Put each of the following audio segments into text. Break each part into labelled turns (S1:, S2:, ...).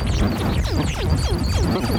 S1: ほら!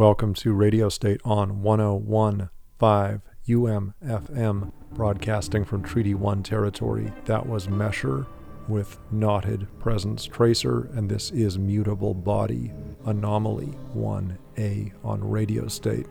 S1: Welcome to Radio State on 1015 UMFM, broadcasting from Treaty 1 territory. That was Mesher with Knotted Presence Tracer, and this is Mutable Body Anomaly 1A on Radio State.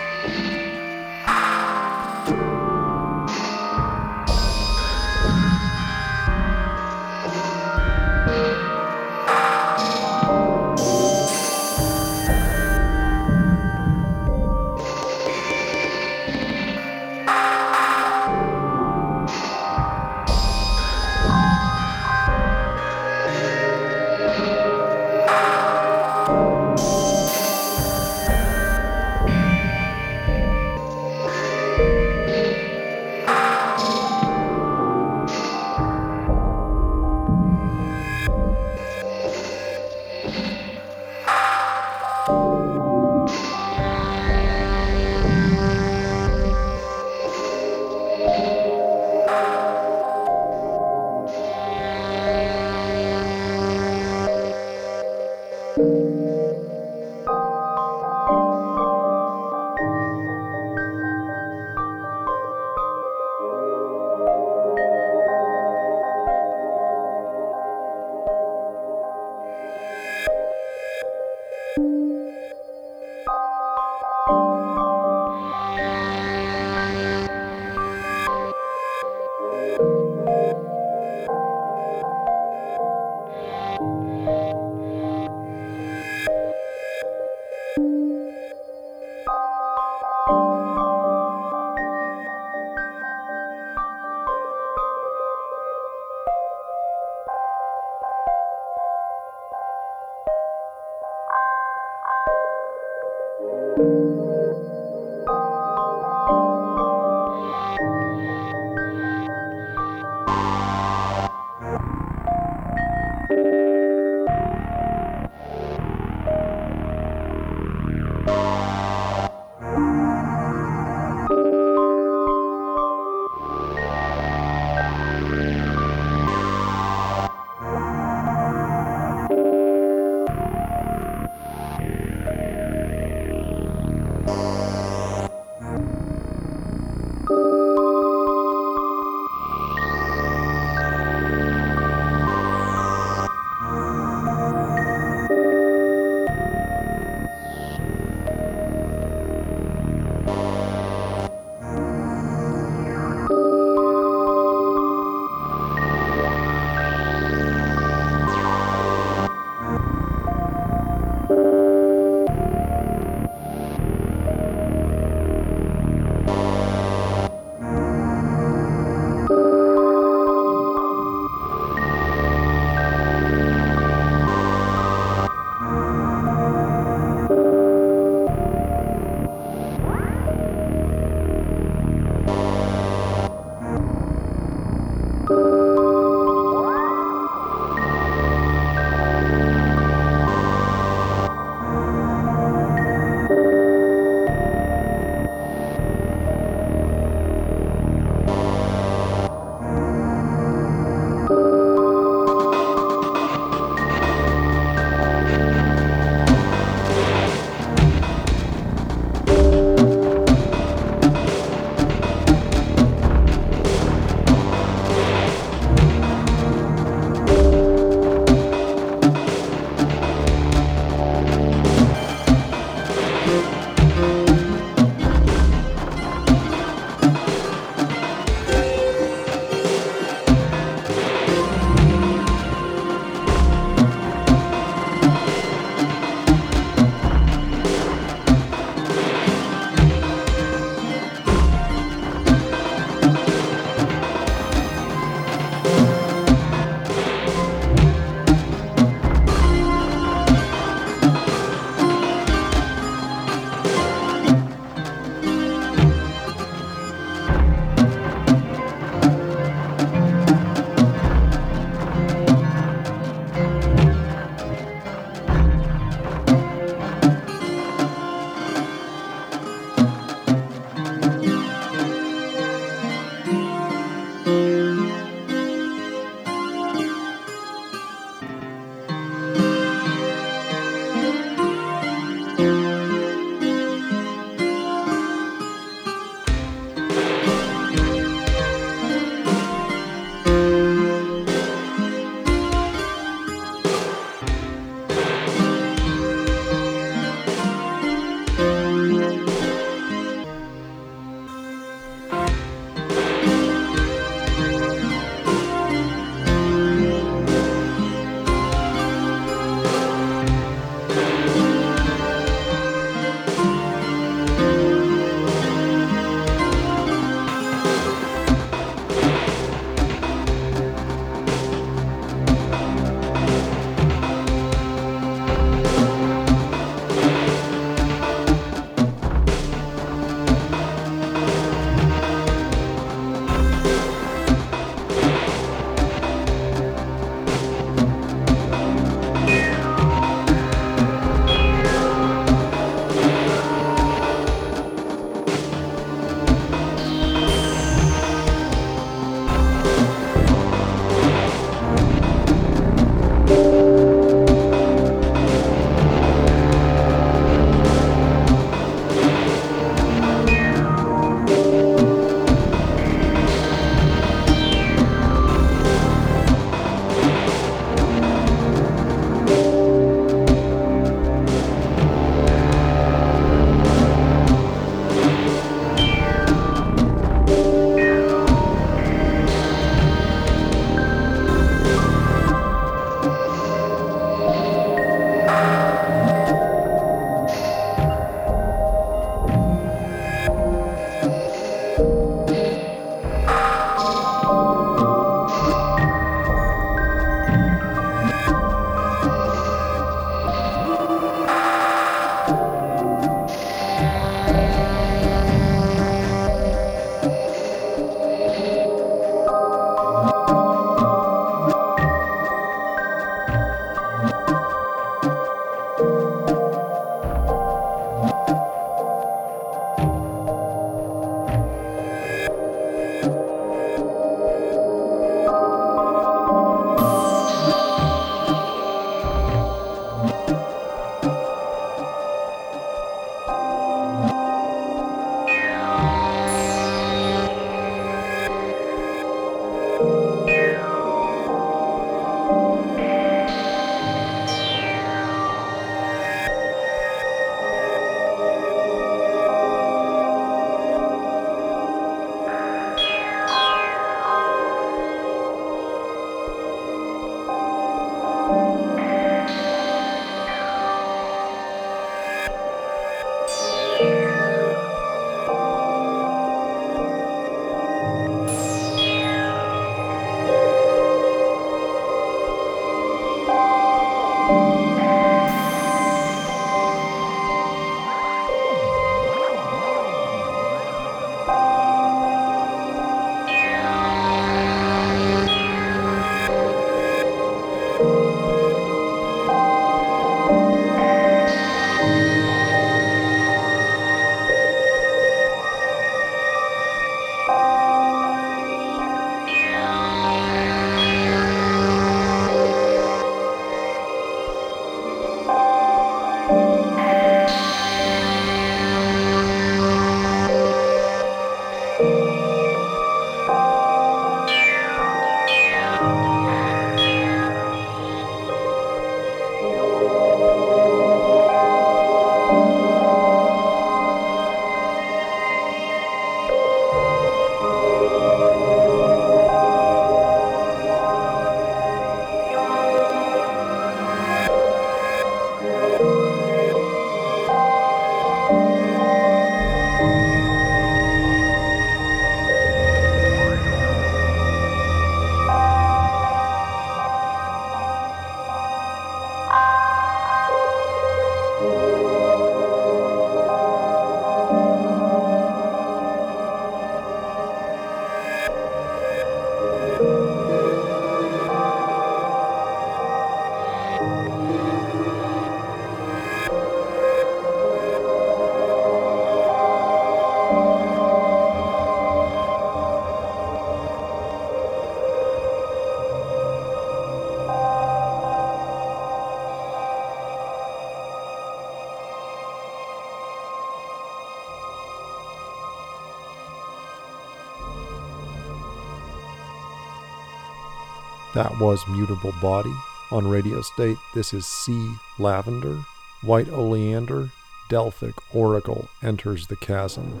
S1: That was Mutable Body. On Radio State, this is C. Lavender. White Oleander, Delphic Oracle enters the chasm.